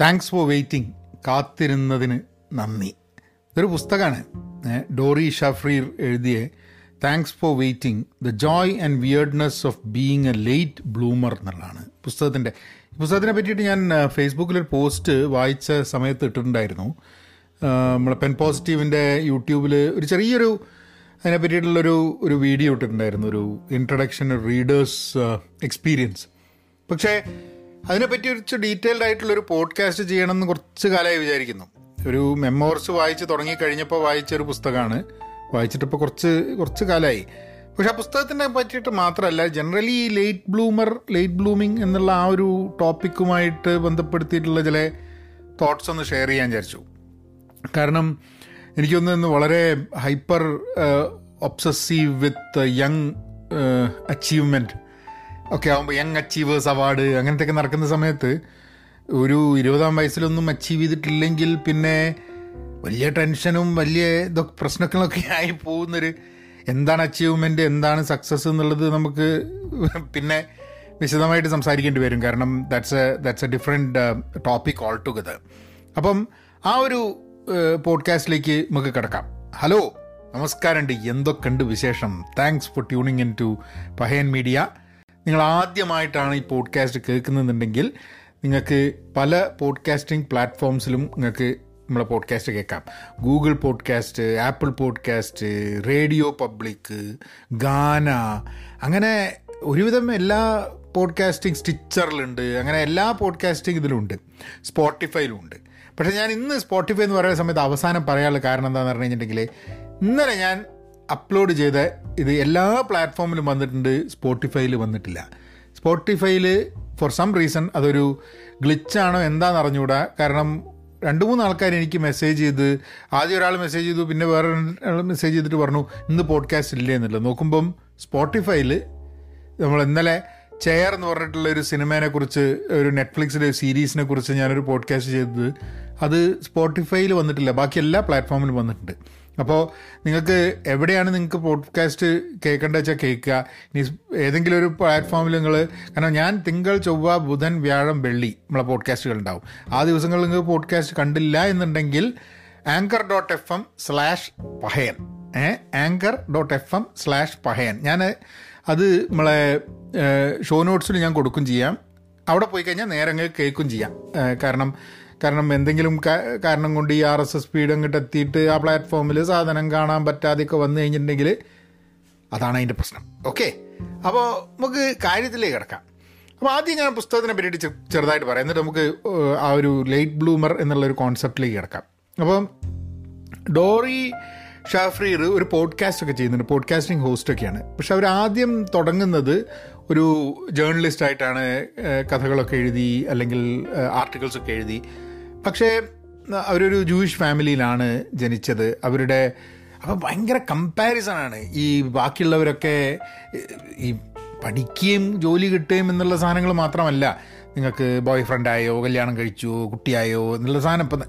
Thanks for waiting കാത്തിരുന്നതിന് നന്ദി. ഇതൊരു പുസ്തകമാണ്. ഡോറി ഷഫ്രീർ എഴുതിയ thanks for waiting the joy and weirdness of being a late bloomer എന്നുള്ളതാണ് പുസ്തകത്തിന്റെ പുസ്തകത്തിനെ പറ്റിയിട്ട് ഞാൻ ഫേസ്ബുക്കിലൊരു പോസ്റ്റ് വായിച്ച സമയത്ത് ഇട്ടിട്ടുണ്ടായിരുന്നു. നമ്മളെ പെൻ പോസിറ്റീവിന്റെ യൂട്യൂബിൽ ഒരു ചെറിയൊരു അതിനെ പറ്റിയിട്ടുള്ളൊരു ഒരു വീഡിയോ ഇട്ടിട്ടുണ്ടായിരുന്നു. ഒരു ഇൻട്രഡക്ഷൻ റീഡേഴ്സ് എക്സ്പീരിയൻസ് പക്ഷേ അതിനെപ്പറ്റി കുറച്ച് ഡീറ്റെയിൽഡ് ആയിട്ടുള്ള ഒരു പോഡ്കാസ്റ്റ് ചെയ്യണമെന്ന് കുറച്ച് കാലമായി വിചാരിക്കുന്നു. ഒരു മെമ്മോർസ് വായിച്ച് തുടങ്ങി കഴിഞ്ഞപ്പോൾ വായിച്ച ഒരു പുസ്തകമാണ്. വായിച്ചിട്ടിപ്പോൾ കുറച്ച് കുറച്ച് കാലമായി. പക്ഷെ ആ പുസ്തകത്തിനെ പറ്റിയിട്ട് മാത്രമല്ല generally late bloomer late blooming എന്നുള്ള ആ ഒരു ടോപ്പിക്കുമായിട്ട് ബന്ധപ്പെടുത്തിയിട്ടുള്ള ചില തോട്ട്സ് ഒന്ന് ഷെയർ ചെയ്യാൻ വിചാരിച്ചു. കാരണം എനിക്കൊന്ന് ഇന്ന് വളരെ hyper obsessive with young achievement ഒക്കെ ആകുമ്പോൾ യങ് അച്ചീവേഴ്സ് അവാർഡ് അങ്ങനത്തെ ഒക്കെ നടക്കുന്ന സമയത്ത് ഒരു ഇരുപതാം വയസ്സിലൊന്നും അച്ചീവ് ചെയ്തിട്ടില്ലെങ്കിൽ പിന്നെ വലിയ ടെൻഷനും വലിയ ഇതൊക്കെ പ്രശ്നങ്ങളൊക്കെ ആയി പോകുന്നൊരു എന്താണ് അച്ചീവ്മെന്റ് എന്താണ് സക്സസ് എന്നുള്ളത് നമുക്ക് പിന്നെ വിശദമായിട്ട് സംസാരിക്കേണ്ടി വരും. കാരണം that's a that's a different topic altogether അപ്പം ആ ഒരു പോഡ്കാസ്റ്റിലേക്ക് നമുക്ക് കിടക്കാം. ഹലോ നമസ്കാരമുണ്ട്. എന്തൊക്കെയുണ്ട് വിശേഷം? Thanks for tuning in to Pahayan media നിങ്ങൾ ആദ്യമായിട്ടാണ് ഈ പോഡ്കാസ്റ്റ് കേൾക്കുന്നുണ്ടെങ്കിൽ നിങ്ങൾക്ക് പല പോഡ്കാസ്റ്റിംഗ് പ്ലാറ്റ്ഫോംസിലും നിങ്ങൾക്ക് നമ്മളെ പോഡ്കാസ്റ്റ് കേൾക്കാം. Google podcast Apple podcast radio public Gaana അങ്ങനെ ഒരുവിധം എല്ലാ പോഡ്കാസ്റ്റിംഗ് സ്റ്റിച്ചറിലുണ്ട് അങ്ങനെ എല്ലാ പോഡ്കാസ്റ്റിംഗ് ഇതിലുണ്ട്. സ്പോട്ടിഫൈയിലും ഉണ്ട് പക്ഷേ ഞാൻ ഇന്ന് സ്പോട്ടിഫൈ എന്ന് പറയുന്ന സമയത്ത് അവസാനം പറയാനുള്ള കാരണം എന്താണെന്ന് പറഞ്ഞു കഴിഞ്ഞിട്ടുണ്ടെങ്കിൽ ഇന്നലെ ഞാൻ അപ്ലോഡ് ചെയ്ത ഇത് എല്ലാ പ്ലാറ്റ്ഫോമിലും വന്നിട്ടുണ്ട് സ്പോട്ടിഫൈയിൽ വന്നിട്ടില്ല. സ്പോട്ടിഫൈയിൽ ഫോർ സം റീസൺ അതൊരു ഗ്ലിച്ചാണോ എന്താണെന്ന് അറിഞ്ഞുകൂടാ കാരണം രണ്ട് മൂന്ന് ആൾക്കാർ എനിക്ക് മെസ്സേജ് ചെയ്ത് ആദ്യം ഒരാൾ മെസ്സേജ് ചെയ്തു പിന്നെ വേറെ ഒരാൾ മെസ്സേജ് ചെയ്തിട്ട് പറഞ്ഞു ഇന്ന് പോഡ്കാസ്റ്റ് ഇല്ല എന്നുള്ളത് നോക്കുമ്പം സ്പോട്ടിഫൈയിൽ നമ്മൾ ഇന്നലെ ചെയർ എന്ന് പറഞ്ഞിട്ടുള്ള ഒരു സിനിമേനെ കുറിച്ച് ഒരു നെറ്റ്ഫ്ലിക്സിലെ ഒരു സീരീസിനെ കുറിച്ച് ഞാനൊരു പോഡ്കാസ്റ്റ് ചെയ്തത് അത് സ്പോട്ടിഫൈയിൽ വന്നിട്ടില്ല. ബാക്കി എല്ലാ പ്ലാറ്റ്ഫോമിലും വന്നിട്ടുണ്ട്. അപ്പോൾ നിങ്ങൾക്ക് എവിടെയാണ് നിങ്ങൾക്ക് പോഡ്കാസ്റ്റ് കേൾക്കേണ്ടത് വെച്ചാൽ കേൾക്കുക. ഇനി ഏതെങ്കിലും ഒരു പ്ലാറ്റ്ഫോമിൽ നിങ്ങൾ കാരണം ഞാൻ തിങ്കൾ ചൊവ്വ ബുധൻ വ്യാഴം വെള്ളി നമ്മളെ പോഡ്കാസ്റ്റുകൾ ഉണ്ടാവും. ആ ദിവസങ്ങളിൽ നിങ്ങൾക്ക് പോഡ്കാസ്റ്റ് കണ്ടില്ല എന്നുണ്ടെങ്കിൽ anchor dot F M slash Pahayan. Anchor dot F M slash Pahayan. ഞാൻ അത് നമ്മളെ ഷോ നോട്ട്സിൽ ഞാൻ കൊടുക്കും ചെയ്യാം. അവിടെ പോയി കഴിഞ്ഞാൽ നേരങ്ങൾ കേൾക്കും ചെയ്യാം. കാരണം കാരണം എന്തെങ്കിലും കാരണം കൊണ്ട് ഈ ആർ എസ് എസ് സ്പീഡ് അങ്ങോട്ട് എത്തിയിട്ട് ആ പ്ലാറ്റ്ഫോമിൽ സാധനം കാണാൻ പറ്റാതെയൊക്കെ വന്നു കഴിഞ്ഞിട്ടുണ്ടെങ്കിൽ അതാണ് അതിന്റെ പ്രശ്നം. ഓക്കെ അപ്പോൾ നമുക്ക് കാര്യത്തിലേക്ക് കിടക്കാം. അപ്പോൾ ആദ്യം ഞാൻ പുസ്തകത്തിനെ പറ്റിയിട്ട് ചെറുതായിട്ട് പറയാം. എന്നിട്ട് നമുക്ക് ആ ഒരു ലേറ്റ് ബ്ലൂമർ എന്നുള്ളൊരു കോൺസെപ്റ്റിലേക്ക് കിടക്കാം. അപ്പം ഡോറി ഷാഫ്രീർ ഒരു പോഡ്കാസ്റ്റ് ഒക്കെ ചെയ്യുന്നുണ്ട്. പോഡ്കാസ്റ്റിംഗ് ഹോസ്റ്റ് ഒക്കെയാണ്. പക്ഷെ അവർ ആദ്യം തുടങ്ങുന്നത് ഒരു ജേർണലിസ്റ്റ് ആയിട്ടാണ് കഥകളൊക്കെ എഴുതി അല്ലെങ്കിൽ ആർട്ടിക്കിൾസ് ഒക്കെ എഴുതി പക്ഷേ അവരൊരു ജൂയിഷ് ഫാമിലിയിലാണ് ജനിച്ചത്. അവരുടെ അപ്പം ഭയങ്കര കമ്പാരിസണാണ് ഈ ബാക്കിയുള്ളവരൊക്കെ ഈ പഠിക്കുകയും ജോലി കിട്ടുകയും എന്നുള്ള സാധനങ്ങൾ മാത്രമല്ല. നിങ്ങൾക്ക് ബോയ് ഫ്രണ്ടായോ കല്യാണം കഴിച്ചോ കുട്ടിയായോ എന്നുള്ള സാധനം. ഇപ്പം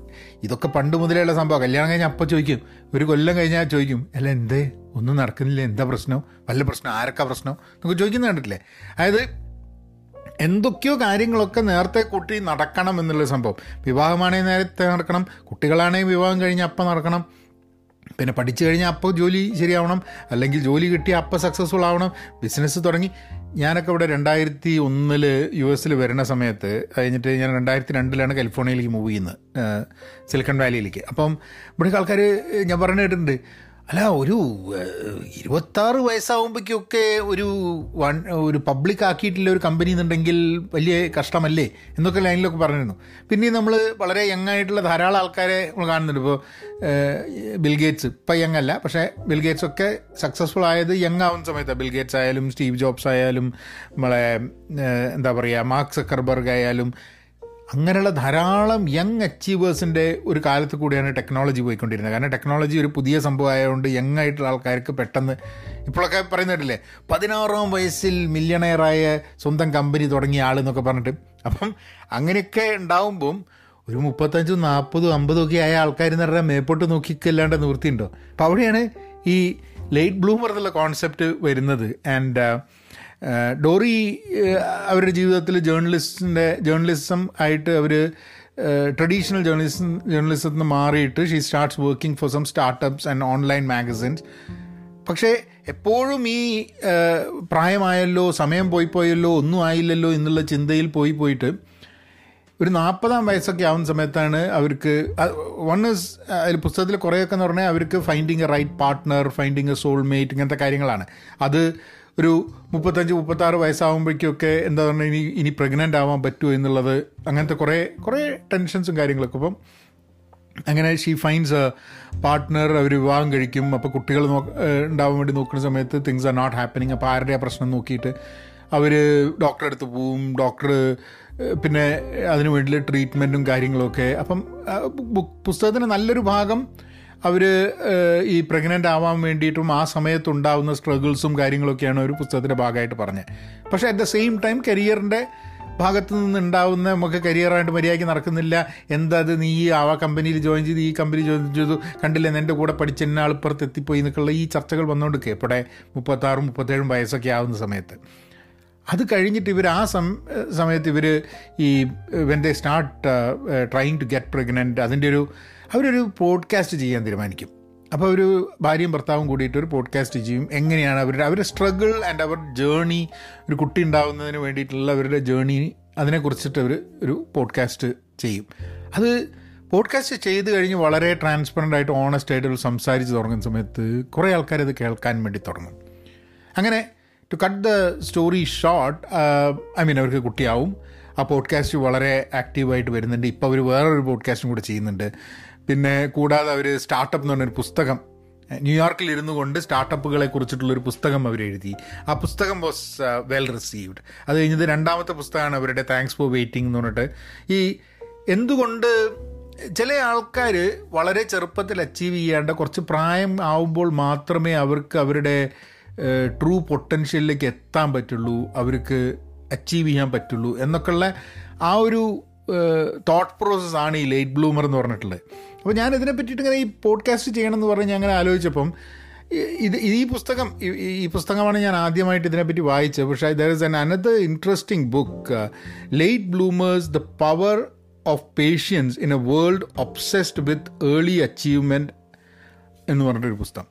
ഇതൊക്കെ പണ്ട് മുതലേയുള്ള സംഭവം. കല്യാണം കഴിഞ്ഞാൽ അപ്പം ചോദിക്കും. ഒരു കൊല്ലം കഴിഞ്ഞാൽ ചോദിക്കും. അല്ല എന്തേ? ഒന്നും നടക്കുന്നില്ല. എന്താ പ്രശ്നം? വല്ല പ്രശ്നം? ആരൊക്കെ പ്രശ്നം? നമുക്ക് ചോദിക്കുന്നത് കണ്ടിട്ടില്ലേ? അതായത് എന്തൊക്കെയോ കാര്യങ്ങളൊക്കെ നേരത്തെ കുട്ടി നടക്കണം എന്നുള്ള സംഭവം. വിവാഹമാണെങ്കിൽ നേരത്തെ നടക്കണം കുട്ടികളാണെങ്കിൽ വിവാഹം കഴിഞ്ഞ് അപ്പം നടക്കണം. പിന്നെ പഠിച്ചു കഴിഞ്ഞാൽ അപ്പോൾ ജോലി ശരിയാവണം അല്ലെങ്കിൽ ജോലി കിട്ടിയാൽ അപ്പോൾ സക്സസ്ഫുൾ ആവണം ബിസിനസ് തുടങ്ങി. ഞാനൊക്കെ ഇവിടെ രണ്ടായിരത്തി ഒന്നിൽ യു എസിൽ വരുന്ന സമയത്ത് കഴിഞ്ഞിട്ട് ഞാൻ രണ്ടായിരത്തി രണ്ടിലാണ് കാലിഫോർണിയയിലേക്ക് മൂവ് ചെയ്യുന്നത് സിലിക്കൺ വാലിയിലേക്ക്. അപ്പം ഇവിടേക്ക് ആൾക്കാർ ഞാൻ പറഞ്ഞു കേട്ടിട്ടുണ്ട് അല്ല ഒരു ഇരുപത്താറ് വയസ്സാവുമ്പോഴേക്കൊക്കെ ഒരു വൺ ഒരു പബ്ലിക് ആക്കിയിട്ടില്ല ഒരു കമ്പനി എന്നുണ്ടെങ്കിൽ വലിയ കഷ്ടമല്ലേ? എന്നൊക്കെ ലൈനിലൊക്കെ പറഞ്ഞിരുന്നു. പിന്നെ നമ്മൾ വളരെ യങ് ആയിട്ടുള്ള ധാരാളം ആൾക്കാരെ നമ്മൾ കാണുന്നുണ്ട്. ഇപ്പോൾ ബിൽഗേറ്റ്സ് ഇപ്പം യങ് അല്ല പക്ഷേ ബിൽഗേറ്റ്സ് ഒക്കെ സക്സസ്ഫുൾ ആയത് യങ് ആവുന്ന സമയത്താണ് ബിൽഗേറ്റ്സ് ആയാലും സ്റ്റീവ് ജോബ്സ് ആയാലും നമ്മളെ എന്താ പറയുക മാർക്ക് സക്കർബർഗ് ആയാലും അങ്ങനെയുള്ള ധാരാളം യങ് അച്ചീവേഴ്സിന്റെ ഒരു കാലത്ത് കൂടിയാണ് ടെക്നോളജി പോയിക്കൊണ്ടിരുന്നത്. കാരണം ടെക്നോളജി ഒരു പുതിയ സംഭവം ആയതുകൊണ്ട് യങ് ആയിട്ടുള്ള ആൾക്കാർക്ക് പെട്ടെന്ന് ഇപ്പോഴൊക്കെ പറയുന്നിട്ടില്ലേ പതിനാറാം വയസ്സിൽ മില്യണയറായ സ്വന്തം കമ്പനി തുടങ്ങിയ ആൾ എന്നൊക്കെ പറഞ്ഞിട്ട്. അപ്പം അങ്ങനെയൊക്കെ ഉണ്ടാവുമ്പം ഒരു മുപ്പത്തഞ്ചും നാൽപ്പതും അമ്പതും ഒക്കെ ആയ ആൾക്കാർ എന്ന് പറഞ്ഞാൽ മേപ്പോട്ട് നോക്കിക്കല്ലാണ്ട് നിവൃത്തിയുണ്ടോ? അപ്പോൾ അവിടെയാണ് ഈ ലേറ്റ് ബ്ലൂമർ എന്നുള്ള കോൺസെപ്റ്റ് വരുന്നത്. ആൻഡ് ഡോറി അവരുടെ ജീവിതത്തിൽ ജേർണലിസ്റ്റിന്റെ ജേർണലിസം ആയിട്ട് അവർ ട്രഡീഷണൽ ജേർണലിസം ജേർണലിസത്തിൽ നിന്ന് മാറിയിട്ട് she starts working for some startups and online magazines പക്ഷേ എപ്പോഴും ഈ പ്രായമായല്ലോ സമയം പോയി പോയല്ലോ ഒന്നും ആയില്ലല്ലോ എന്നുള്ള ചിന്തയിൽ പോയി പോയിട്ട് ഒരു നാൽപ്പതാം വയസ്സൊക്കെ ആവുന്ന സമയത്താണ് അവർക്ക് വൺ ഇസ് അതിൽ പുസ്തകത്തിൽ കുറേയൊക്കെ എന്ന് പറഞ്ഞാൽ അവർക്ക് finding a right partner finding a soulmate ഇങ്ങനത്തെ കാര്യങ്ങളാണ്. അത് ഒരു മുപ്പത്തഞ്ച് മുപ്പത്താറ് വയസ്സാകുമ്പോഴേക്കൊക്കെ എന്താ പറഞ്ഞാൽ ഇനി ഇനി പ്രഗ്നന്റ് ആവാൻ പറ്റുമോ എന്നുള്ളത് അങ്ങനത്തെ കുറേ കുറേ ടെൻഷൻസും കാര്യങ്ങളൊക്കെ. അപ്പം അങ്ങനെ ഷീ ഫൈൻസ് പാർട്ട്ണർ അവർ വിവാഹം കഴിക്കും. അപ്പോൾ കുട്ടികൾ നോ ഉണ്ടാവാൻ വേണ്ടി നോക്കുന്ന സമയത്ത് തിങ്സ് ആർ നോട്ട് ഹാപ്പനിങ് അപ്പോൾ ആരുടെ ആ പ്രശ്നം നോക്കിയിട്ട് അവർ ഡോക്ടറെ അടുത്ത് പോവും. ഡോക്ടർ പിന്നെ അതിനു വേണ്ടി ട്രീറ്റ്മെന്റും കാര്യങ്ങളൊക്കെ. അപ്പം പുസ്തകത്തിന്റെ നല്ലൊരു ഭാഗം അവർ ഈ പ്രഗ്നന്റ് ആവാൻ വേണ്ടിയിട്ടും ആ സമയത്ത് ഉണ്ടാകുന്ന സ്ട്രഗിൾസും കാര്യങ്ങളൊക്കെയാണ് ഒരു പുസ്തകത്തിന്റെ ഭാഗമായിട്ട് പറഞ്ഞത്. പക്ഷേ അറ്റ് ദ സെയിം ടൈം കരിയറിന്റെ ഭാഗത്ത് നിന്നുണ്ടാവുന്ന നമുക്ക് കരിയറായിട്ട് മര്യാദയ്ക്ക് നടക്കുന്നില്ല. എന്താ അത്? നീ ആ കമ്പനിയിൽ ജോയിൻ ചെയ്ത് ഈ കമ്പനി ജോയിൻ ചെയ്തു. കണ്ടില്ല എന്റെ കൂടെ പഠിച്ച എന്നെ ആളിപ്പുറത്ത് എത്തിപ്പോയി എന്നൊക്കെയുള്ള ഈ ചർച്ചകൾ വന്നുകൊണ്ടിരിക്കുക ഇവിടെ മുപ്പത്താറും മുപ്പത്തേഴും വയസ്സൊക്കെ ആവുന്ന സമയത്ത്. അത് കഴിഞ്ഞിട്ട് ഇവർ ആ സം സമയത്ത് ഇവർ ഈ when they start trying to get pregnant അതിന്റെ ഒരു അവരൊരു പോഡ്കാസ്റ്റ് ചെയ്യാൻ തീരുമാനിക്കും. അപ്പോൾ ഒരു ഭാര്യയും ഭർത്താവും കൂടിയിട്ട് ഒരു പോഡ്കാസ്റ്റ് ചെയ്യും. എങ്ങനെയാണ് അവരുടെ അവരുടെ സ്ട്രഗിൾ ആൻഡ് അവർ ജേണി ഒരു കുട്ടി ഉണ്ടാവുന്നതിന് വേണ്ടിയിട്ടുള്ള അവരുടെ ജേണി അതിനെക്കുറിച്ചിട്ട് അവർ ഒരു പോഡ്കാസ്റ്റ് ചെയ്യും. അത് പോഡ്കാസ്റ്റ് ചെയ്ത് കഴിഞ്ഞ് വളരെ ട്രാൻസ്പെറന്റ് ആയിട്ട് ഓണസ്റ്റ് ആയിട്ട് സംസാരിച്ച് തുടങ്ങുന്ന സമയത്ത് കുറേ ആൾക്കാർ ഇത് കേൾക്കാൻ വേണ്ടി തുടങ്ങും. അങ്ങനെ to cut the story short I mean അവർക്ക് കുട്ടിയാവും. ആ പോഡ്കാസ്റ്റ് വളരെ ആക്റ്റീവായിട്ട് വരുന്നുണ്ട്. ഇപ്പോൾ അവർ വേറൊരു പോഡ്കാസ്റ്റും കൂടെ ചെയ്യുന്നുണ്ട്. പിന്നെ കൂടാതെ അവർ സ്റ്റാർട്ടപ്പ് എന്ന് പറഞ്ഞൊരു പുസ്തകം ന്യൂയോർക്കിൽ ഇരുന്നു കൊണ്ട് സ്റ്റാർട്ടപ്പുകളെ കുറിച്ചിട്ടുള്ളൊരു പുസ്തകം അവർ എഴുതി. ആ പുസ്തകം വാസ് വെൽ റിസീവ്ഡ് അത് കഴിഞ്ഞത് രണ്ടാമത്തെ പുസ്തകമാണ് അവരുടെ താങ്ക്സ് ഫോർ വെയിറ്റിംഗ് എന്ന് പറഞ്ഞിട്ട്. ഈ എന്തുകൊണ്ട് ചില ആൾക്കാർ വളരെ ചെറുപ്പത്തിൽ അച്ചീവ് ചെയ്യേണ്ട കുറച്ച് പ്രായം ആവുമ്പോൾ മാത്രമേ അവർക്ക് അവരുടെ ട്രൂ പൊട്ടൻഷ്യലിലേക്ക് എത്താൻ പറ്റുള്ളൂ അവർക്ക് അച്ചീവ് ചെയ്യാൻ പറ്റുള്ളൂ എന്നൊക്കെയുള്ള ആ ഒരു തോട്ട് പ്രോസസ്സാണ് ഈ ലേറ്റ് ബ്ലൂമർ എന്ന് പറഞ്ഞിട്ടുള്ളത്. അപ്പോൾ ഞാൻ ഇതിനെ പറ്റിയിട്ട് ഇങ്ങനെ ഈ പോഡ്കാസ്റ്റ് ചെയ്യണം എന്ന് പറഞ്ഞ് ഞാൻ അങ്ങനെ ആലോചിച്ചപ്പം ഇത് ഈ പുസ്തകം ഈ- പുസ്തകമാണ് ഞാൻ ആദ്യമായിട്ട് ഇതിനെപ്പറ്റി വായിച്ചത്. പക്ഷേ there is an another interesting book late bloomers the power of patience in a world obsessed with early achievement എന്ന് പറഞ്ഞിട്ടൊരു പുസ്തകം.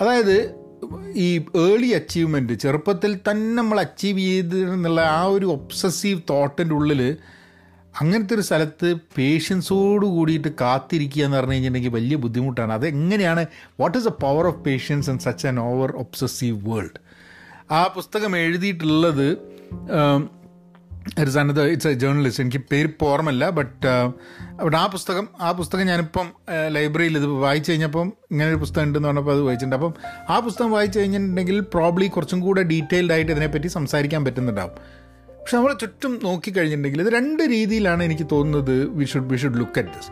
അതായത് ഈ ഏർലി അച്ചീവ്മെന്റ് ചെറുപ്പത്തിൽ തന്നെ നമ്മൾ അച്ചീവ് ചെയ്ത് എന്നുള്ള ആ ഒരു ഒബ്സസീവ് തോട്ടിന്റെ ഉള്ളിൽ അങ്ങനത്തെ ഒരു സ്ഥലത്ത് പേഷ്യൻസോട് കൂടിയിട്ട് കാത്തിരിക്കുക എന്ന് പറഞ്ഞു കഴിഞ്ഞിട്ടുണ്ടെങ്കിൽ വലിയ ബുദ്ധിമുട്ടാണ്. അത് എങ്ങനെയാണ് what is the power of patience in such an over obsessive world ആ പുസ്തകം എഴുതിയിട്ടുള്ളത് സന്നദ്ധ ഇറ്റ്സ് എ ജേർണലിസ്റ്റ് എനിക്ക് പേര് ഓർമ്മല്ല ബട്ട് ബട്ട് ആ പുസ്തകം ആ പുസ്തകം ഞാനിപ്പം ലൈബ്രറിയിൽ ഇത് വായിച്ചു കഴിഞ്ഞപ്പം ഇങ്ങനെ ഒരു പുസ്തകം ഉണ്ടെന്ന് പറഞ്ഞപ്പോൾ അത് വായിച്ചിട്ടുണ്ട്. അപ്പം ആ പുസ്തകം വായിച്ചു കഴിഞ്ഞിട്ടുണ്ടെങ്കിൽ പ്രോബ്ലി കുറച്ചും കൂടെ ഡീറ്റെയിൽഡ് ആയിട്ട് ഇതിനെപ്പറ്റി സംസാരിക്കാൻ പറ്റുന്നുണ്ടാവും. പക്ഷെ നമ്മൾ ചുറ്റും നോക്കിക്കഴിഞ്ഞിട്ടുണ്ടെങ്കിൽ ഇത് രണ്ട് രീതിയിലാണ് എനിക്ക് തോന്നുന്നത് we should we should look at this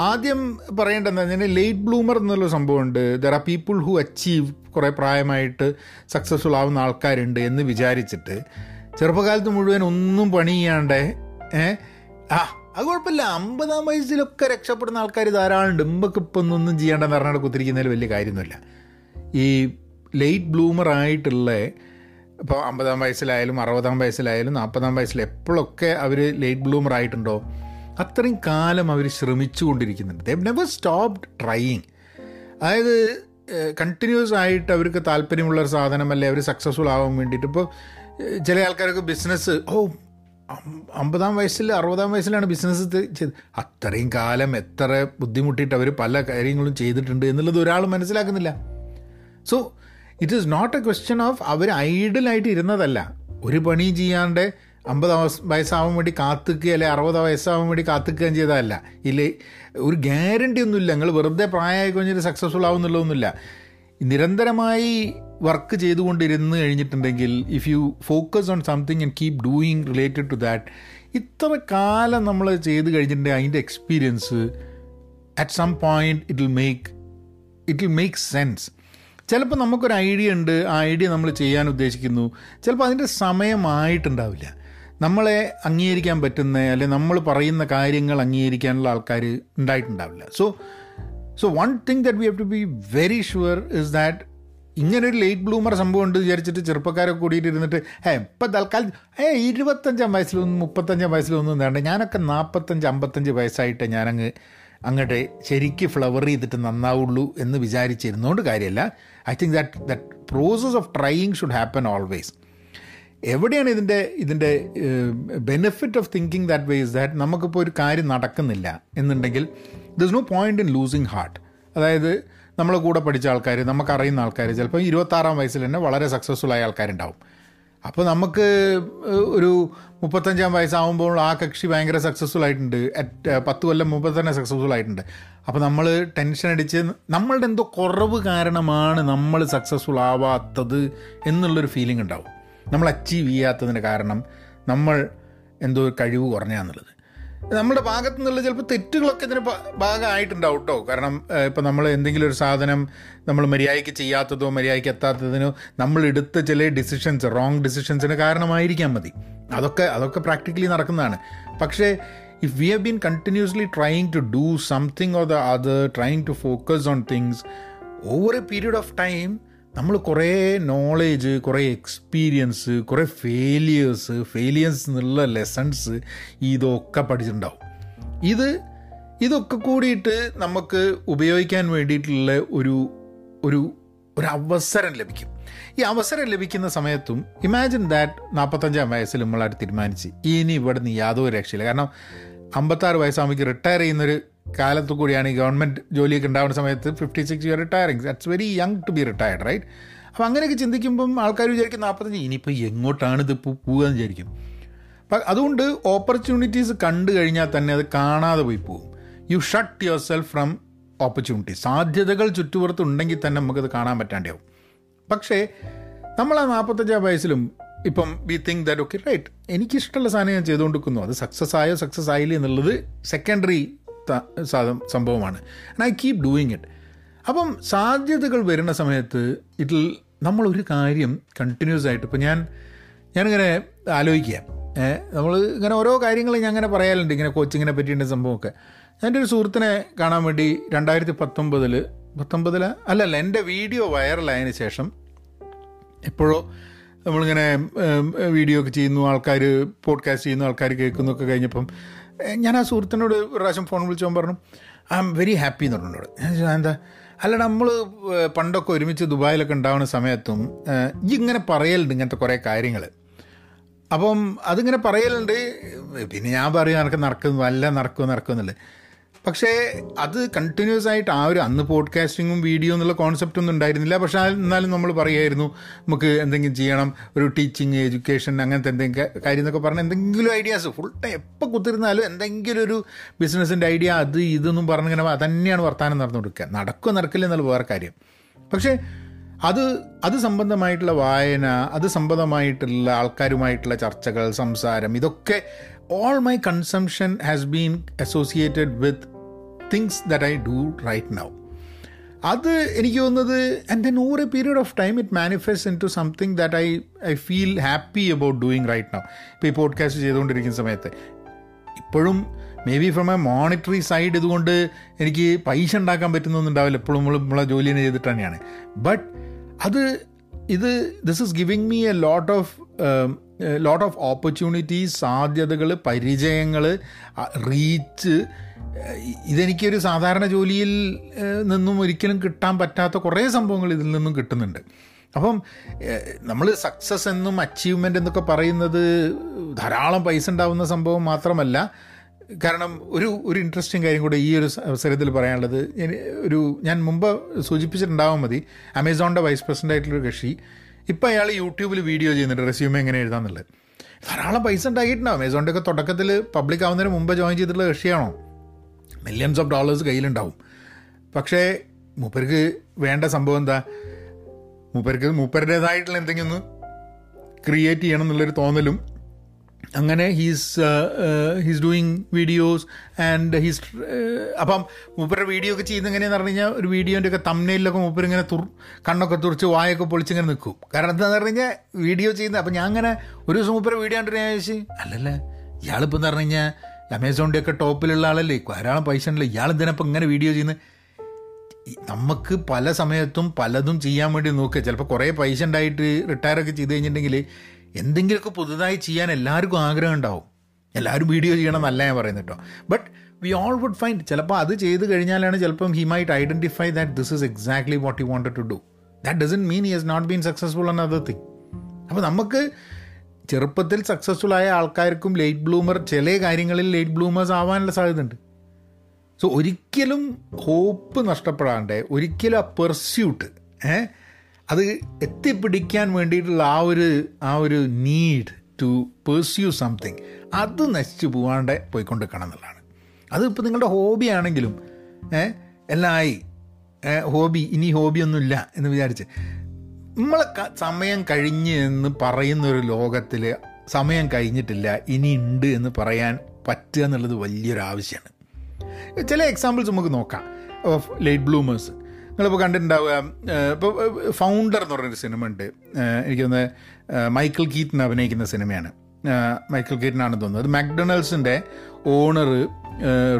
ആദ്യം പറയേണ്ടതെന്ന് പറഞ്ഞാൽ ലേറ്റ് ബ്ലൂമർ എന്നുള്ള സംഭവമുണ്ട്. There are people who achieve കുറേ പ്രായമായിട്ട് സക്സസ്ഫുൾ ആവുന്ന ആൾക്കാരുണ്ട് എന്ന് വിചാരിച്ചിട്ട് ചെറുപ്പകാലത്ത് മുഴുവൻ ഒന്നും പണി ചെയ്യാണ്ട് ഏ? ആ അത് കുഴപ്പമില്ല. അമ്പതാം വയസ്സിലൊക്കെ രക്ഷപ്പെടുന്ന ആൾക്കാർ ധാരാളമുണ്ട്. ഇമ്പക്ക് ഇപ്പം ഒന്നും ചെയ്യേണ്ടെന്ന് പറഞ്ഞാൽ കുത്തിരിക്കുന്നതിൽ വലിയ കാര്യമൊന്നുമില്ല. ഈ ലേറ്റ് ബ്ലൂമർ ആയിട്ടുള്ള ഇപ്പോൾ അമ്പതാം വയസ്സിലായാലും അറുപതാം വയസ്സിലായാലും നാൽപ്പതാം വയസ്സിൽ എപ്പോഴൊക്കെ അവർ ലേറ്റ് ബ്ലൂമർ ആയിട്ടുണ്ടോ അത്രയും കാലം അവർ ശ്രമിച്ചുകൊണ്ടിരിക്കുന്നുണ്ട്. ദേ നെവർ സ്റ്റോപ്ഡ് ട്രൈയിങ് അതായത് കണ്ടിന്യൂസ് ആയിട്ട് അവർക്ക് താല്പര്യമുള്ള ഒരു സാധനമല്ലേ അവർ സക്സസ്ഫുൾ ആവാൻ വേണ്ടിയിട്ട്. ഇപ്പോൾ ചില ആൾക്കാർക്ക് ബിസിനസ് ഓ അമ്പതാം വയസ്സിൽ അറുപതാം വയസ്സിലാണ് ബിസിനസ് ചെയ്ത്. അത്രയും കാലം എത്ര ബുദ്ധിമുട്ടിയിട്ട് അവർ പല കാര്യങ്ങളും ചെയ്തിട്ടുണ്ട് എന്നുള്ളത് ഒരാൾ മനസ്സിലാക്കുന്നില്ല. So it is not a question of അവർ ഐഡിലായിട്ട് ഇരുന്നതല്ല. ഒരു പണി ചെയ്യാണ്ട് അമ്പത് വയസ്സാവാൻ വേണ്ടി കാത്തുക്കുക അല്ലെ അറുപത് വയസ്സാവാൻ വേണ്ടി കാത്തുക്കുകയും ചെയ്തതല്ല. ഇല്ലേ ഒരു ഗ്യാരണ്ടി ഒന്നുമില്ല. നിങ്ങൾ വെറുതെ പ്രായമായി കഴിഞ്ഞിട്ട് സക്സസ്ഫുൾ ആവുന്നുള്ളതൊന്നുമില്ല. നിരന്തരമായി വർക്ക് ചെയ്തുകൊണ്ടിരുന്ന് കഴിഞ്ഞിട്ടുണ്ടെങ്കിൽ if you focus on something and keep doing related to that ഇത്ര കാലം നമ്മൾ ചെയ്ത് കഴിഞ്ഞിട്ടുണ്ടെങ്കിൽ അതിന്റെ experience at some point it will make it will make sense ചിലപ്പോൾ നമുക്കൊരു ഐഡിയ ഉണ്ട് ആ ഐഡിയ നമ്മൾ ചെയ്യാൻ ഉദ്ദേശിക്കുന്നു. ചിലപ്പോൾ അതിന്റെ സമയമായിട്ടുണ്ടാവില്ല. നമ്മളെ അംഗീകരിക്കാൻ പറ്റുന്ന അല്ലെങ്കിൽ നമ്മൾ പറയുന്ന കാര്യങ്ങൾ അംഗീകരിക്കാനുള്ള ആൾക്കാർ ഉണ്ടായിട്ടുണ്ടാവില്ല. So so one thing that we have to be very sure is that ഇങ്ങനെ ഒരു ലേറ്റ് ബ്ലൂമർ സംഭവം ഉണ്ട് വിചാരിച്ചിട്ട് ചെറുപ്പക്കാരൊക്കെ കൂടിയിട്ട് ഇരുന്നിട്ട് ഏ ഇപ്പം തൽക്കാലം ഏ ഇരുപത്തഞ്ചാം വയസ്സിലൊന്നും മുപ്പത്തഞ്ചാം വയസ്സിലൊന്നും വേണ്ട. ഞാനൊക്കെ നാൽപ്പത്തഞ്ച് അമ്പത്തഞ്ച് വയസ്സായിട്ട് ഞാനങ്ങ് അങ്ങോട്ട് ശരിക്ക് ഫ്ലവർ ചെയ്തിട്ട് നന്നാവുള്ളൂ എന്ന് വിചാരിച്ചിരുന്നുകൊണ്ട് കാര്യമല്ല I think that that process of trying should happen always. എവിടെയാണ് ഇതിന്റെ ഇതിന്റെ benefit of thinking that way is that നമുക്കിപ്പോൾ ഒരു കാര്യം നടക്കുന്നില്ല എന്നുണ്ടെങ്കിൽ this no point in losing heart അതായത് നമ്മളെ കൂടെ പഠിച്ച ആൾക്കാർ നമുക്കറിയുന്ന ആൾക്കാർ ചിലപ്പോൾ ഇരുപത്താറാം വയസ്സിൽ തന്നെ വളരെ സക്സസ്ഫുൾ ആയ ആൾക്കാരുണ്ടാവും. അപ്പോൾ നമുക്ക് ഒരു മുപ്പത്തഞ്ചാം വയസ്സാകുമ്പോൾ ആ കക്ഷി ഭയങ്കര സക്സസ്ഫുൾ ആയിട്ടുണ്ട്. അറ്റ് പത്ത് കൊല്ലം മുമ്പ് തന്നെ സക്സസ്ഫുൾ ആയിട്ടുണ്ട്. അപ്പോൾ നമ്മൾ ടെൻഷൻ അടിച്ച് നമ്മളുടെ എന്തോ കുറവ് കാരണമാണ് നമ്മൾ സക്സസ്ഫുൾ ആവാത്തത് എന്നുള്ളൊരു ഫീലിംഗ് ഉണ്ടാവും. നമ്മൾ അച്ചീവ് ചെയ്യാത്തതിന് കാരണം നമ്മൾ എന്തോ കഴിവ് കുറഞ്ഞാന്നുള്ളത് നമ്മുടെ ഭാഗത്തു നിന്നുള്ള ചിലപ്പോൾ തെറ്റുകളൊക്കെ ഇതിന് ഭാഗമായിട്ടുണ്ടാവും കേട്ടോ കാരണം ഇപ്പം നമ്മൾ എന്തെങ്കിലും ഒരു സാധനം നമ്മൾ മര്യാദയ്ക്ക് ചെയ്യാത്തതോ മര്യാദയ്ക്ക് എത്താത്തതിനോ നമ്മൾ എടുത്ത ചില ഡിസിഷൻസ് റോങ് ഡിസിഷൻസിന് കാരണമായിരിക്കാം മതി. അതൊക്കെ അതൊക്കെ പ്രാക്ടിക്കലി നടക്കുന്നതാണ്. പക്ഷേ if we have been continuously trying to do something or the other trying to focus on things over a period of time നമ്മൾ കുറേ നോളേജ് കുറേ എക്സ്പീരിയൻസ് കുറേ ഫെയിലിയേഴ്സ് ഫെയിലിയേഴ്സ് എന്നുള്ള ലെസൺസ് ഇതൊക്കെ പഠിച്ചിട്ടുണ്ടാവും. ഇത് ഇതൊക്കെ കൂടിയിട്ട് നമുക്ക് ഉപയോഗിക്കാൻ വേണ്ടിയിട്ടുള്ള ഒരു ഒരു ഒരു അവസരം ലഭിക്കും. ഈ അവസരം ലഭിക്കുന്ന സമയത്തും ഇമാജിൻ ദാറ്റ് നാൽപ്പത്തഞ്ചാം വയസ്സിൽ നമ്മളായിട്ട് തീരുമാനിച്ച് ഇനി ഇവിടെ നിന്ന് യാതൊരു രക്ഷയില്ല. കാരണം അമ്പത്താറ് വയസ്സാകുമ്പോൾ റിട്ടയർ ചെയ്യുന്നൊരു കാലത്ത് കൂടിയാണ് ഈ ഗവൺമെന്റ് ജോലിയൊക്കെ ഉണ്ടാവുന്ന സമയത്ത് fifty six year retiring that's very young to be retired right അപ്പോൾ അങ്ങനെയൊക്കെ ചിന്തിക്കുമ്പം ആൾക്കാർ വിചാരിക്കും നാൽപ്പത്തഞ്ച് ഇനിയിപ്പോൾ എങ്ങോട്ടാണ് ഇത് പോകുക എന്ന് വിചാരിക്കും. അപ്പം അതുകൊണ്ട് ഓപ്പർച്യൂണിറ്റീസ് കണ്ടു കഴിഞ്ഞാൽ തന്നെ അത് കാണാതെ പോയി പോകും. You shut yourself from opportunity സാധ്യതകൾ ചുറ്റുപുറത്ത് ഉണ്ടെങ്കിൽ തന്നെ നമുക്കത് കാണാൻ പറ്റാണ്ടാവും. പക്ഷേ നമ്മൾ ആ നാൽപ്പത്തഞ്ചാം വയസ്സിലും ഇപ്പം we think that okay right എനിക്കിഷ്ടമുള്ള സാധനം ഞാൻ ചെയ്തുകൊണ്ടിരിക്കുന്നു. അത് സക്സസ് ആയോ സക്സസ് ആയില്ല എന്നുള്ളത് സെക്കൻഡറി സംഭവമാണ്. And I keep doing it അപ്പം സാധ്യതകൾ വരുന്ന സമയത്ത് ഇതിൽ നമ്മളൊരു കാര്യം കണ്ടിന്യൂസ് ആയിട്ട് ഇപ്പം ഞാൻ ഞാനിങ്ങനെ ആലോചിക്കുക. നമ്മൾ ഇങ്ങനെ ഓരോ കാര്യങ്ങൾ ഞാൻ അങ്ങനെ പറയാറുണ്ട്. ഇങ്ങനെ കോച്ചിങ്ങിനെ പറ്റിയിട്ട് സംഭവമൊക്കെ. എന്റെ ഒരു സുഹൃത്തിനെ കാണാൻ വേണ്ടി രണ്ടായിരത്തി പത്തൊമ്പതിൽ പത്തൊമ്പതിൽ അല്ലല്ല എന്റെ വീഡിയോ വൈറലായതിനു ശേഷം എപ്പോഴോ നമ്മളിങ്ങനെ വീഡിയോ ഒക്കെ ചെയ്യുന്നു ആൾക്കാർ പോഡ്കാസ്റ്റ് ചെയ്യുന്നു ആൾക്കാർ കേൾക്കുന്നു ഒക്കെ കഴിഞ്ഞപ്പം ഞാൻ ആ സുഹൃത്തിനോട് ഒരു പ്രാവശ്യം ഫോൺ വിളിച്ചപ്പോൾ പറഞ്ഞു ഐ ആം വെരി ഹാപ്പി എന്ന് പറഞ്ഞോട് ഞാൻ എന്താ? അല്ല നമ്മൾ പണ്ടൊക്കെ ഒരുമിച്ച് ദുബായിലൊക്കെ ഉണ്ടാവുന്ന സമയത്തും ഇങ്ങനെ പറയലുണ്ട് ഇങ്ങനത്തെ കുറേ കാര്യങ്ങൾ അപ്പം അതിങ്ങനെ പറയലുണ്ട്. പിന്നെ ഞാൻ പറയും നടക്കും നടക്കും വല്ല നടക്കും നടക്കുമെന്നുള്ളത് പക്ഷേ അത് കണ്ടിന്യൂസ് ആയിട്ട് ആ ഒരു അന്ന് പോഡ്കാസ്റ്റിങ്ങും വീഡിയോ എന്നുള്ള കോൺസെപ്റ്റ് ഒന്നും ഉണ്ടായിരുന്നില്ല. പക്ഷേ എന്നാലും നമ്മൾ പറയുമായിരുന്നു നമുക്ക് എന്തെങ്കിലും ചെയ്യണം ഒരു ടീച്ചിങ് എഡ്യൂക്കേഷൻ അങ്ങനത്തെ എന്തെങ്കിലും കാര്യം എന്നൊക്കെ പറഞ്ഞാൽ എന്തെങ്കിലും ഐഡിയാസ് ഫുൾ ടൈം എപ്പോൾ കുത്തിരുന്നാലും എന്തെങ്കിലും ഒരു ബിസിനസ്സിന്റെ ഐഡിയ അത് ഇതൊന്നും പറഞ്ഞിങ്ങനെ തന്നെയാണ് വർത്തമാനം നടന്നുകൊടുക്കുക നടക്കുക നടക്കില്ല എന്നുള്ള വേറെ കാര്യം. പക്ഷേ അത് അത് സംബന്ധമായിട്ടുള്ള വായന അത് സംബന്ധമായിട്ടുള്ള ആൾക്കാരുമായിട്ടുള്ള ചർച്ചകൾ സംസാരം ഇതൊക്കെ all my consumption has been associated with things that I do right now അത് എനിക്ക് തോന്നുന്നത് and then over a period of time it manifest into something that I I feel happy about doing right now ഇപ്പോൾ ഈ podcast ചെയ്തുകൊണ്ടിരിക്കുന്ന സമയത്ത് ഇപ്പോഴും maybe from a monetary side ഇതുകൊണ്ട് എനിക്ക് പൈസ ഉണ്ടാക്കാൻ പറ്റുന്നൊന്നും ഉണ്ടാവില്ല. എപ്പോഴും നമ്മൾ നമ്മളെ ജോലി തന്നെ ചെയ്തിട്ട് തന്നെയാണ്. ബട്ട് അത് ഇത് this is giving me a lot of lot of opportunities സാധ്യതകൾ പരിചയങ്ങൾ റീച്ച് ഇതെനിക്കൊരു സാധാരണ ജോലിയിൽ നിന്നും ഒരിക്കലും കിട്ടാൻ പറ്റാത്ത കുറേ സംഭവങ്ങൾ ഇതിൽ നിന്നും കിട്ടുന്നുണ്ട്. അപ്പം നമ്മൾ സക്സസ് എന്നും അച്ചീവ്മെന്റ് എന്നൊക്കെ പറയുന്നത് ധാരാളം പൈസ ഉണ്ടാവുന്ന സംഭവം മാത്രമല്ല കാരണം ഒരു ഒരു ഇൻട്രസ്റ്റിംഗ് കാര്യം കൂടെ ഈ ഒരു അവസരത്തിൽ പറയാനുള്ളത്. ഒരു ഞാൻ മുമ്പ് സൂചിപ്പിച്ചിട്ടുണ്ടാവാൻ മതി അമേസോണിന്റെ വൈസ് പ്രസിഡന്റ് ആയിട്ടുള്ളൊരു കക്ഷി ഇപ്പം അയാൾ യൂട്യൂബിൽ വീഡിയോ ചെയ്യുന്നുണ്ട് റെസ്യൂമേ എങ്ങനെ എഴുതാന്നുള്ളത്. ധാരാളം പൈസ ഉണ്ടാക്കിയിട്ടുണ്ടാവും. അമേസോണിന്റെ ഒക്കെ തുടക്കത്തിൽ പബ്ലിക് ആവുന്നതിന് മുമ്പ് ജോയിൻ ചെയ്തിട്ടുള്ള കക്ഷിയാണോ? മില്യൺസ് ഓഫ് ഡോളേഴ്സ് കയ്യിലുണ്ടാവും. പക്ഷേ മൂപ്പർക്ക് വേണ്ട സംഭവം എന്താ? മൂപ്പർക്ക് മൂപ്പരുടേതായിട്ടുള്ള എന്തെങ്കിലും ഒന്ന് ക്രിയേറ്റ് ചെയ്യണം എന്നുള്ളൊരു തോന്നലും. അങ്ങനെ he's he's doing videos and he's അപ്പം മൂപ്പരുടെ വീഡിയോ ഒക്കെ ചെയ്യുന്ന എങ്ങനെയാന്ന് പറഞ്ഞു കഴിഞ്ഞാൽ ഒരു വീഡിയോന്റെ ഒക്കെ തമ്മനയിലൊക്കെ മൂപ്പർ ഇങ്ങനെ തുർ കണ്ണൊക്കെ തുറച്ച് വായൊക്കെ പൊളിച്ചിങ്ങനെ നിൽക്കും. കാരണം എന്താണെന്ന് പറഞ്ഞു കഴിഞ്ഞാൽ വീഡിയോ ചെയ്യുന്നത് അപ്പം ഞാൻ അങ്ങനെ ഒരു ദിവസം മൂപ്പരുടെ വീഡിയോ കണ്ടിട്ട് ഞാൻ ചോദിച്ചു അല്ലല്ലേ ഇയാളിപ്പോൾ എന്ന് പറഞ്ഞു കഴിഞ്ഞാൽ അമേസോണിന്റെ ഒക്കെ ടോപ്പിലുള്ള ആളല്ലേ? ധാരാളം പൈസ ഉണ്ടല്ലോ. ഇയാൾ എന്തിനപ്പം ഇങ്ങനെ വീഡിയോ ചെയ്യുന്നത് നമുക്ക് പല സമയത്തും പലതും ചെയ്യാൻ വേണ്ടി നോക്കുക. ചിലപ്പോൾ കുറേ പൈസ ഉണ്ടായിട്ട് റിട്ടയറൊക്കെ ചെയ്ത് കഴിഞ്ഞിട്ടുണ്ടെങ്കിൽ എന്തെങ്കിലുമൊക്കെ പുതുതായി ചെയ്യാൻ എല്ലാവർക്കും ആഗ്രഹം ഉണ്ടാവും. എല്ലാവരും വീഡിയോ ചെയ്യണം എന്നല്ല ഞാൻ പറയുന്നത് കേട്ടോ. But we all would find ചിലപ്പോൾ അത് ചെയ്ത് കഴിഞ്ഞാലാണ് ചിലപ്പം he might identify that this is exactly what you wanted to do that doesn't mean he has not been successful എന്ന അതർ തിങ് അപ്പോൾ നമുക്ക് ചെറുപ്പത്തിൽ സക്സസ്ഫുൾ ആയ ആൾക്കാർക്കും ലേറ്റ് ബ്ലൂമർ ചില കാര്യങ്ങളിൽ ലേറ്റ് ബ്ലൂമേഴ്സ് ആവാനുള്ള സാധ്യതയുണ്ട്. സോ ഒരിക്കലും ഹോപ്പ് നഷ്ടപ്പെടാണ്ട് ഒരിക്കലും ആ പെർസ്യൂട്ട് ഏ അത് എത്തിപ്പിടിക്കാൻ വേണ്ടിയിട്ടുള്ള ആ ഒരു ആ ഒരു നീഡ് ടു പെർസ്യൂ സംതിങ് അത് നശിച്ചു പോകാണ്ട് പോയിക്കൊണ്ടിരിക്കണം എന്നുള്ളതാണ്. അതിപ്പോൾ നിങ്ങളുടെ ഹോബി ആണെങ്കിലും എല്ലാം ആയി ഹോബി ഇനി ഹോബിയൊന്നുമില്ല എന്ന് വിചാരിച്ച് നമ്മളെ സമയം കഴിഞ്ഞ് എന്ന് പറയുന്ന ഒരു ലോകത്തിൽ സമയം കഴിഞ്ഞിട്ടില്ല ഇനി ഉണ്ട് എന്ന് പറയാൻ പറ്റുക എന്നുള്ളത് വലിയൊരു ആവശ്യമാണ് ചില എക്സാമ്പിൾസ് നമുക്ക് നോക്കാം. ഓഫ് ലേറ്റ് ബ്ലൂമേഴ്സ് നിങ്ങളിപ്പോൾ കണ്ടിട്ടുണ്ടാവുക ഇപ്പോൾ ഫൗണ്ടർ എന്ന് പറഞ്ഞൊരു സിനിമ ഉണ്ട് എനിക്കൊന്ന് മൈക്കിൾ കീറ്റൻ അഭിനയിക്കുന്ന സിനിമയാണ്. മൈക്കിൾ കീറ്റനാണെന്ന് തോന്നുന്നത് അത് മാക്ഡൊണാൾഡ്സിന്റെ ഓണർ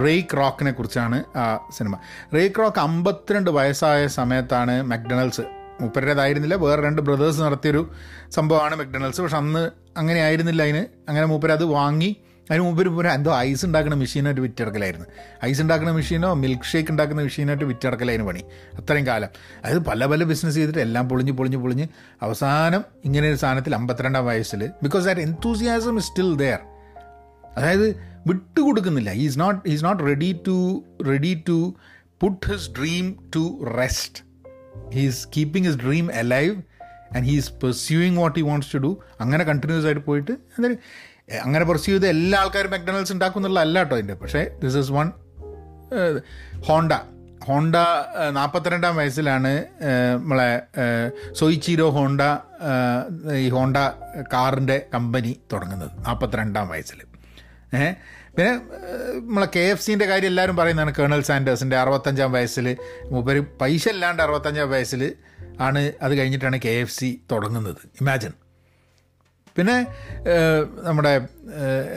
റേ ക്രോക്കിനെ കുറിച്ചാണ് ആ സിനിമ. റേ ക്രോക്ക് അമ്പത്തിരണ്ട് വയസ്സായ സമയത്താണ് മക്ഡൊണാൾഡ്സ് മൂപ്പരുടേതായിരുന്നില്ല. വേറെ രണ്ട് ബ്രദേഴ്സ് നടത്തിയൊരു സംഭവമാണ് മെക്ഡൊണാൾഡ്സ് പക്ഷെ അന്ന് അങ്ങനെ ആയിരുന്നില്ല അതിന്. അങ്ങനെ മൂപ്പര് അത് വാങ്ങി. അതിന് മുമ്പ് ഒരു എന്തോ ഐസ് ഉണ്ടാക്കുന്ന മെഷീനായിട്ട് വിറ്റടക്കലായിരുന്നു. ഐസ് ഉണ്ടാക്കുന്ന മെഷീനോ മിൽക്ക് ഷേക്ക് ഉണ്ടാക്കുന്ന മെഷീനായിട്ട് വിറ്റടക്കലായിരുന്നു പണി. അത്രയും കാലം. അതായത് പല പല ബിസിനസ് ചെയ്തിട്ട് എല്ലാം പൊളിഞ്ഞ് പൊളിഞ്ഞ് പൊളിഞ്ഞ് അവസാനം ഇങ്ങനെ ഒരു സാധനത്തിൽ അമ്പത്തിരണ്ടാം വയസ്സിൽ because that enthusiasm is still there അതായത് വിട്ടുകൊടുക്കുന്നില്ല is not is not ready to ready to put his dream to rest he's keeping his dream alive and he's pursuing what he wants to do അങ്ങനെ continuous ആയിട്ട് പോയിട്ട് എന്തായാലും A, അങ്ങനെ pursue ചെയ്ത് എല്ലാ ആൾക്കാരും McDonald's ഉണ്ടാക്കും എന്നുള്ള അല്ല കേട്ടോ അതിന്റെ പക്ഷേ this is one Honda Honda നാൽപ്പത്തിരണ്ടാം വയസ്സിലാണ് ഏഹ്, നമ്മളെ സോയിച്ചീരോ സൊയ്ചീരോ ഹോണ്ട ഈ ഹോണ്ട കാറിന്റെ കമ്പനി തുടങ്ങുന്നത്. നാൽപ്പത്തിരണ്ടാം വയസ്സിൽ ഏഹ് പിന്നെ നമ്മളെ കെ എഫ് സിന്റെ കാര്യം എല്ലാവരും പറയുന്നതാണ് കേണൽ സാൻഡേഴ്സിന്റെ അറുപത്തഞ്ചാം വയസ്സിൽ മൂപ്പര് പൈസ ഇല്ലാണ്ട് അറുപത്തഞ്ചാം വയസ്സിൽ ആണ് അത് കഴിഞ്ഞിട്ടാണ് കെ എഫ് സി തുടങ്ങുന്നത്. ഇമാജിൻ. പിന്നെ നമ്മുടെ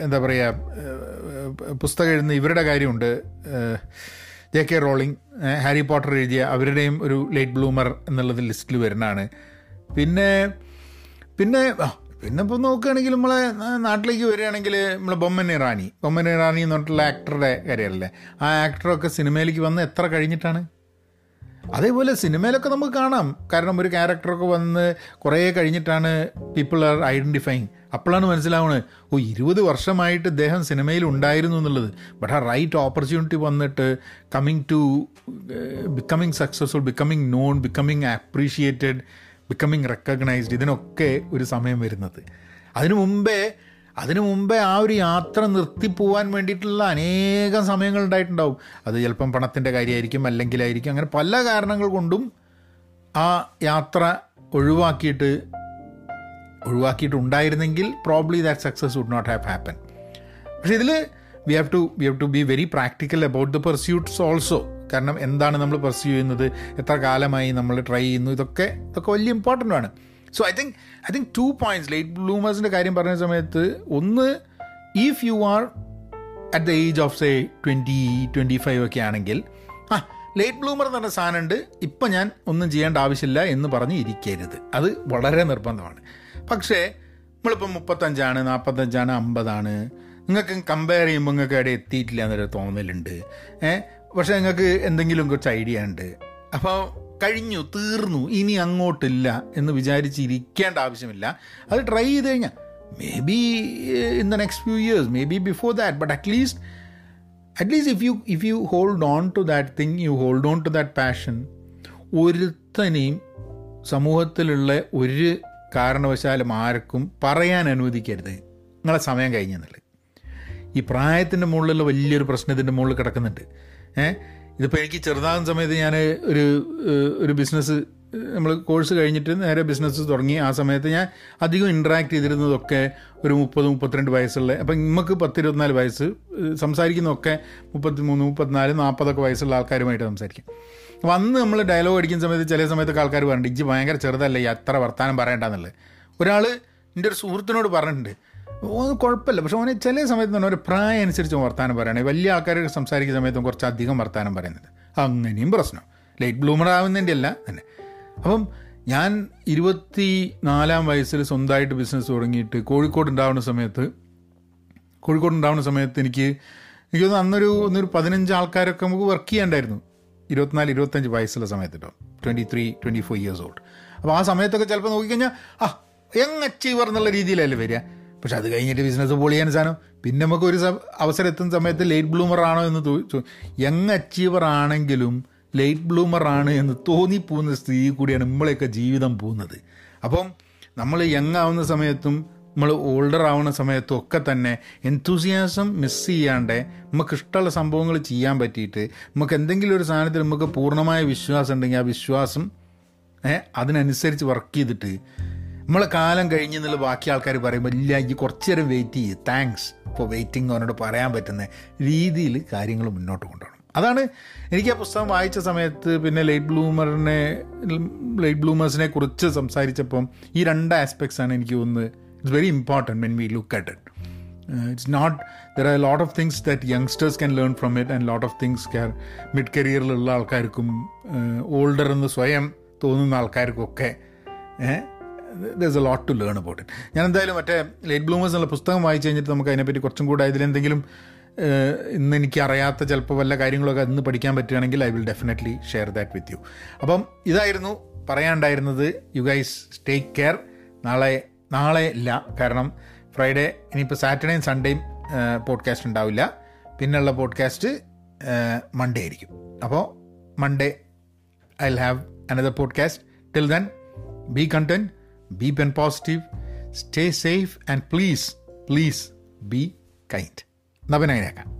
എന്താ പറയുക പുസ്തകം എഴുതുന്ന ഇവരുടെ കാര്യമുണ്ട്. J K Rowling Harry Potter എഴുതിയ അവരുടെയും ഒരു ലേറ്റ് ബ്ലൂമർ എന്നുള്ളത് ലിസ്റ്റിൽ വരുന്നതാണ്. പിന്നെ പിന്നെ പിന്നെ ഇപ്പോൾ നോക്കുകയാണെങ്കിൽ നമ്മളെ നാട്ടിലേക്ക് വരികയാണെങ്കിൽ നമ്മൾ ബൊമ്മൻ ഇറാനി. ബൊമ്മൻ ഇറാനി എന്ന് പറഞ്ഞിട്ടുള്ള ആക്ടറുടെ കരിയറല്ലേ ആ ആക്ടറൊക്കെ സിനിമയിലേക്ക് വന്ന് എത്ര കഴിഞ്ഞിട്ടാണ്? അതേപോലെ സിനിമയിലൊക്കെ നമുക്ക് കാണാം. കാരണം ഒരു ക്യാരക്ടറൊക്കെ വന്ന് കുറേ കഴിഞ്ഞിട്ടാണ് പീപ്പിൾ ആർ ഐഡന്റിഫൈങ് അപ്പോഴാണ് മനസ്സിലാവുന്നത് ഓ ഇരുപത് വർഷമായിട്ട് ഇദ്ദേഹം സിനിമയിൽ ഉണ്ടായിരുന്നു എന്നുള്ളത്. ബട്ട് ആ റൈറ്റ് ഓപ്പർച്യൂണിറ്റി വന്നിട്ട് coming to becoming successful becoming non becoming appreciated becoming recognised ഇതിനൊക്കെ ഒരു സമയം വരുന്നത്. അതിനു മുമ്പേ അതിനു മുമ്പേ ആ ഒരു യാത്ര നിർത്തിപ്പോവാൻ വേണ്ടിയിട്ടുള്ള അനേകം സമയങ്ങൾ ഉണ്ടായിട്ടുണ്ടാവും. അത് ചിലപ്പം പണത്തിന്റെ കാര്യമായിരിക്കും അല്ലെങ്കിലായിരിക്കും അങ്ങനെ പല കാരണങ്ങൾ കൊണ്ടും ആ യാത്ര ഒഴിവാക്കിയിട്ട് ഒഴിവാക്കിയിട്ടുണ്ടായിരുന്നെങ്കിൽ probably that success would not have happen പക്ഷേ ഇതിൽ we have to we have to be very practical about the pursuits also കാരണം എന്താണ് നമ്മൾ പെർസ്യൂ ചെയ്യുന്നത്? എത്ര കാലമായി നമ്മൾ ട്രൈ ചെയ്യുന്നു? ഇതൊക്കെ ഇതൊക്കെ വലിയ ഇമ്പോർട്ടന്റ് ആണ്. So I think I think two points late ബ്ലൂമേഴ്സിന്റെ കാര്യം പറഞ്ഞ സമയത്ത് ഒന്ന് if you are at the age of say twenty twenty five ഒക്കെ ആണെങ്കിൽ ആ ലേറ്റ് ബ്ലൂമർ എന്ന് പറഞ്ഞ സാധനമുണ്ട്. ഇപ്പം ഞാൻ ഒന്നും ചെയ്യേണ്ട ആവശ്യമില്ല എന്ന് പറഞ്ഞ് ഇരിക്കരുത്. അത് വളരെ നിർബന്ധമാണ്. പക്ഷേ നമ്മളിപ്പോൾ മുപ്പത്തഞ്ചാണ് നാൽപ്പത്തഞ്ചാണ് അമ്പതാണ്. നിങ്ങൾക്ക് കമ്പയർ ചെയ്യുമ്പോൾ നിങ്ങൾക്ക് അവിടെ എത്തിയിട്ടില്ല എന്നൊരു തോന്നലുണ്ട്. ഏ പക്ഷേ നിങ്ങൾക്ക് എന്തെങ്കിലും കുറച്ച് ഐഡിയ ഉണ്ട്. അപ്പോൾ കഴിഞ്ഞു തീർന്നു ഇനി അങ്ങോട്ടില്ല എന്ന് വിചാരിച്ചിരിക്കേണ്ട ആവശ്യമില്ല. അത് ട്രൈ ചെയ്ത് കഴിഞ്ഞാൽ maybe in the next few years maybe before that but at least at least if you if you hold on to that thing you hold on to that passion ഒരുത്തനെയും സമൂഹത്തിലുള്ള ഒരു കാരണവശാലും ആർക്കും പറയാൻ അനുവദിക്കരുത്. നിങ്ങളെ സമയം കഴിഞ്ഞെന്നുള്ളത്. ഈ പ്രായത്തിന്റെ മുകളിലുള്ള വലിയൊരു പ്രശ്നത്തിന്റെ മുകളിൽ കിടക്കുന്നുണ്ട്. ഏഹ് ഇതിപ്പോൾ എനിക്ക് ചെറുതാകുന്ന സമയത്ത് ഞാൻ ഒരു ഒരു ബിസിനസ് നമ്മൾ കോഴ്സ് കഴിഞ്ഞിട്ട് നേരെ ബിസിനസ് തുടങ്ങി. ആ സമയത്ത് ഞാൻ അധികം ഇൻട്രാക്ട് ചെയ്തിരുന്നതൊക്കെ ഒരു മുപ്പത് മുപ്പത്തിരണ്ട് വയസ്സുള്ള അപ്പം നമുക്ക് പത്തിരുപത്തിനാല് വയസ്സ് സംസാരിക്കുന്നതൊക്കെ മുപ്പത്തി മൂന്ന് മുപ്പത്തിനാല് നാൽപ്പതൊക്കെ വയസ്സുള്ള ആൾക്കാരുമായിട്ട് സംസാരിക്കും. വന്ന് നമ്മൾ ഡയലോഗ് അടിക്കുന്ന സമയത്ത് ചില സമയത്തൊക്കെ ആൾക്കാർ പറഞ്ഞിട്ട് ഇജ്ജ് ഭയങ്കര ചെറുതല്ലേ അത്ര വർത്താനം പറയണ്ടെന്നുള്ളത്? ഒരാൾ എന്റെ ഒരു സുഹൃത്തിനോട് പറഞ്ഞിട്ടുണ്ട് ഓന് കുഴപ്പമില്ല. പക്ഷെ ഓന് ചില സമയത്ത് തന്നെ ഒരു പ്രായം അനുസരിച്ച് വർത്താനം പറയണേ. വലിയ ആൾക്കാർ സംസാരിക്കുന്ന സമയത്തും കുറച്ച് അധികം വർത്താനം പറയുന്നത് അങ്ങനെയും പ്രശ്നം. ലൈറ്റ് ബ്ലൂമർ ആവുന്നതിന്റെ അല്ല തന്നെ. അപ്പം ഞാൻ ഇരുപത്തി നാലാം വയസ്സിൽ സ്വന്തമായിട്ട് ബിസിനസ് തുടങ്ങിയിട്ട് കോഴിക്കോട് ഉണ്ടാവുന്ന സമയത്ത് കോഴിക്കോട് ഉണ്ടാവുന്ന സമയത്ത് എനിക്ക് എനിക്ക് തോന്നുന്നു അന്നൊരു ഒന്നൊരു പതിനഞ്ച് ആൾക്കാരൊക്കെ നമുക്ക് വർക്ക് ചെയ്യാണ്ടായിരുന്നു ഇരുപത്തിനാല് ഇരുപത്തഞ്ച് വയസ്സുള്ള സമയത്ത് കേട്ടോ twenty three twenty four years old അപ്പോൾ ആ സമയത്തൊക്കെ ചിലപ്പോൾ നോക്കിക്കഴിഞ്ഞാൽ ആ യങ് അച്ചീവർ എന്നുള്ള രീതിയിലല്ലേ വരിക? പക്ഷെ അത് കഴിഞ്ഞിട്ട് ബിസിനസ് പൊളിയാൻ സാധനം. പിന്നെ നമുക്ക് ഒരു അവസരം എത്തുന്ന സമയത്ത് ലേറ്റ് ബ്ലൂമർ ആണോ എന്ന് യങ് അച്ചീവർ ആണെങ്കിലും ലേറ്റ് ബ്ലൂമർ ആണ് എന്ന് തോന്നിപ്പോകുന്ന സ്ഥിതി കൂടിയാണ് നമ്മളെയൊക്കെ ജീവിതം പോകുന്നത്. അപ്പം നമ്മൾ യങ് ആവുന്ന സമയത്തും നമ്മൾ ഓൾഡർ ആവുന്ന സമയത്തും ഒക്കെ തന്നെ എൻതൂസിയാസം മിസ് ചെയ്യാണ്ട് നമുക്ക് ഇഷ്ടമുള്ള സംഭവങ്ങൾ ചെയ്യാൻ പറ്റിയിട്ട് നമുക്ക് എന്തെങ്കിലും ഒരു സാധനത്തിൽ നമുക്ക് പൂർണമായ വിശ്വാസം ഉണ്ടെങ്കിൽ ആ വിശ്വാസം അതിനനുസരിച്ച് വർക്ക് ചെയ്തിട്ട് നമ്മളെ കാലം കഴിഞ്ഞെന്നുള്ള ബാക്കി ആൾക്കാർ പറയുമ്പോൾ ഇല്ല ഈ കുറച്ച് നേരം വെയിറ്റ് ചെയ്യ്. താങ്ക്സ് ഫോർ വെയിറ്റിംഗ് അവനോട് പറയാൻ പറ്റുന്ന രീതിയിൽ കാര്യങ്ങൾ മുന്നോട്ട് കൊണ്ടുപോകണം. അതാണ് എനിക്ക് ആ പുസ്തകം വായിച്ച സമയത്ത് പിന്നെ ലേറ്റ് ബ്ലൂമറിനെ ലേറ്റ് ബ്ലൂമേഴ്സിനെ കുറിച്ച് സംസാരിച്ചപ്പം ഈ രണ്ട് ആസ്പെക്ട്സ് ആണ് എനിക്ക് ഒന്ന് it's very important when we look at it it's not there are lot of things that youngsters can learn from it and lot of things can mid കരിയറിലുള്ള ആൾക്കാർക്കും ഓൾഡർ എന്ന് സ്വയം തോന്നുന്ന ആൾക്കാർക്കൊക്കെ there's a lot to learn about it ഞാൻ എന്തായാലും മറ്റേ late bloomers എന്നുള്ള പുസ്തകം വായിച്ചു കഴിഞ്ഞിട്ട് നമുക്ക് അതിനെപ്പറ്റി കുറച്ചും കൂടെ അതിലെന്തെങ്കിലും ഇന്ന് എനിക്ക് അറിയാത്ത ചിലപ്പോൾ വല്ല കാര്യങ്ങളൊക്കെ ഇന്ന് പഠിക്കാൻ പറ്റുകയാണെങ്കിൽ I will definitely share that with you അപ്പം ഇതായിരുന്നു പറയാനുണ്ടായിരുന്നത്. യു ഗൈസ് ടേക്ക് കെയർ നാളെ നാളെ ഇല്ല. കാരണം ഫ്രൈഡേ ഇനിയിപ്പോൾ സാറ്റർഡേയും സൺഡേയും പോഡ്കാസ്റ്റ് ഉണ്ടാവില്ല. പിന്നുള്ള പോഡ്കാസ്റ്റ് മൺഡേ ആയിരിക്കും. അപ്പോൾ Monday I have another podcast till then, be content, be pen positive, stay safe, and please, please be kind. നവനായനേക്കാം